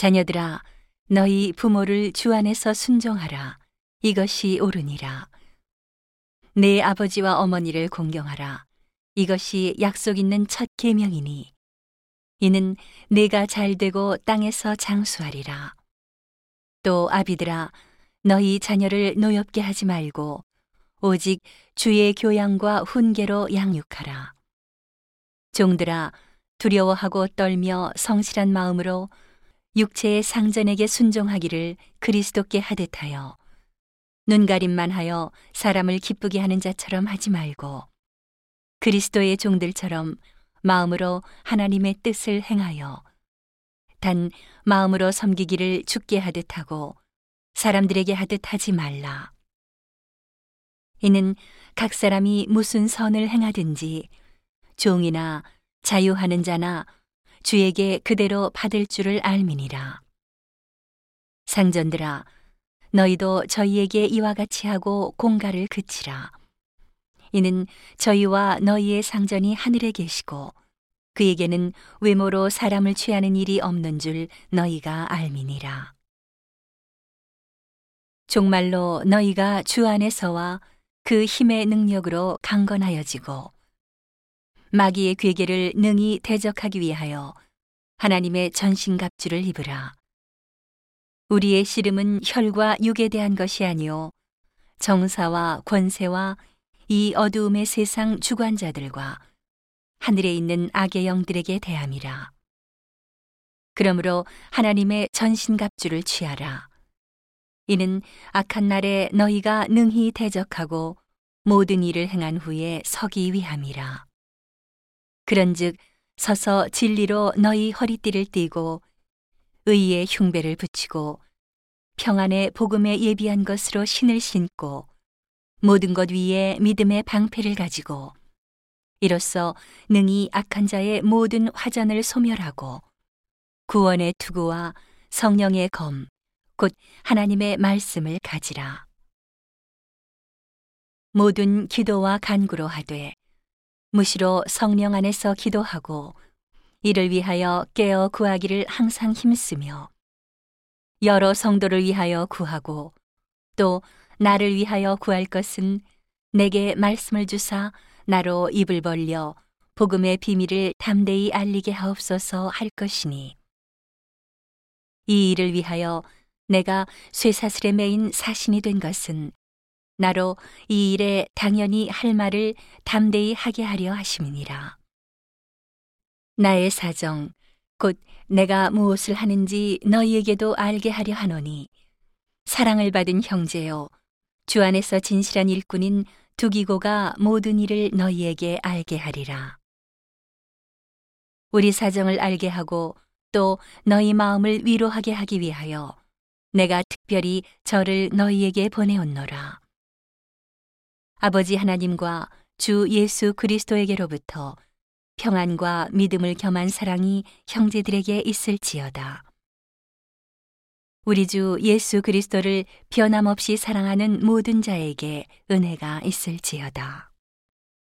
자녀들아, 너희 부모를 주 안에서 순종하라. 이것이 옳으니라. 내 아버지와 어머니를 공경하라. 이것이 약속 있는 첫 계명이니. 이는 내가 잘 되고 땅에서 장수하리라. 또 아비들아, 너희 자녀를 노엽게 하지 말고 오직 주의 교양과 훈계로 양육하라. 종들아, 두려워하고 떨며 성실한 마음으로 육체의 상전에게 순종하기를 그리스도께 하듯하여 눈가림만 하여 사람을 기쁘게 하는 자처럼 하지 말고 그리스도의 종들처럼 마음으로 하나님의 뜻을 행하여 단 마음으로 섬기기를 죽게 하듯 하고 사람들에게 하듯 하지 말라. 이는 각 사람이 무슨 선을 행하든지 종이나 자유하는 자나 주에게 그대로 받을 줄을 알미니라. 상전들아, 너희도 저희에게 이와 같이 하고 공가를 그치라. 이는 저희와 너희의 상전이 하늘에 계시고 그에게는 외모로 사람을 취하는 일이 없는 줄 너희가 알미니라. 종말로 너희가 주 안에서와 그 힘의 능력으로 강건하여지고 마귀의 괴계를 능히 대적하기 위하여 하나님의 전신갑주를 입으라. 우리의 씨름은 혈과 육에 대한 것이 아니요 정사와 권세와 이 어두움의 세상 주관자들과 하늘에 있는 악의 영들에게 대함이라. 그러므로 하나님의 전신갑주를 취하라. 이는 악한 날에 너희가 능히 대적하고 모든 일을 행한 후에 서기 위함이라. 그런즉 서서 진리로 너희 허리띠를 띠고 의의 흉배를 붙이고 평안의 복음에 예비한 것으로 신을 신고 모든 것 위에 믿음의 방패를 가지고 이로써 능히 악한 자의 모든 화전을 소멸하고 구원의 투구와 성령의 검, 곧 하나님의 말씀을 가지라. 모든 기도와 간구로 하되 무시로 성령 안에서 기도하고 이를 위하여 깨어 구하기를 항상 힘쓰며 여러 성도를 위하여 구하고 또 나를 위하여 구할 것은 내게 말씀을 주사 나로 입을 벌려 복음의 비밀을 담대히 알리게 하옵소서 할 것이니 이 일을 위하여 내가 쇠사슬에 매인 사신이 된 것은 나로 이 일에 당연히 할 말을 담대히 하게 하려 하심이니라. 나의 사정, 곧 내가 무엇을 하는지 너희에게도 알게 하려 하노니, 사랑을 받은 형제요, 주 안에서 진실한 일꾼인 두기고가 모든 일을 너희에게 알게 하리라. 우리 사정을 알게 하고 또 너희 마음을 위로하게 하기 위하여 내가 특별히 저를 너희에게 보내었노라. 아버지 하나님과 주 예수 그리스도에게로부터 평안과 믿음을 겸한 사랑이 형제들에게 있을지어다. 우리 주 예수 그리스도를 변함없이 사랑하는 모든 자에게 은혜가 있을지어다.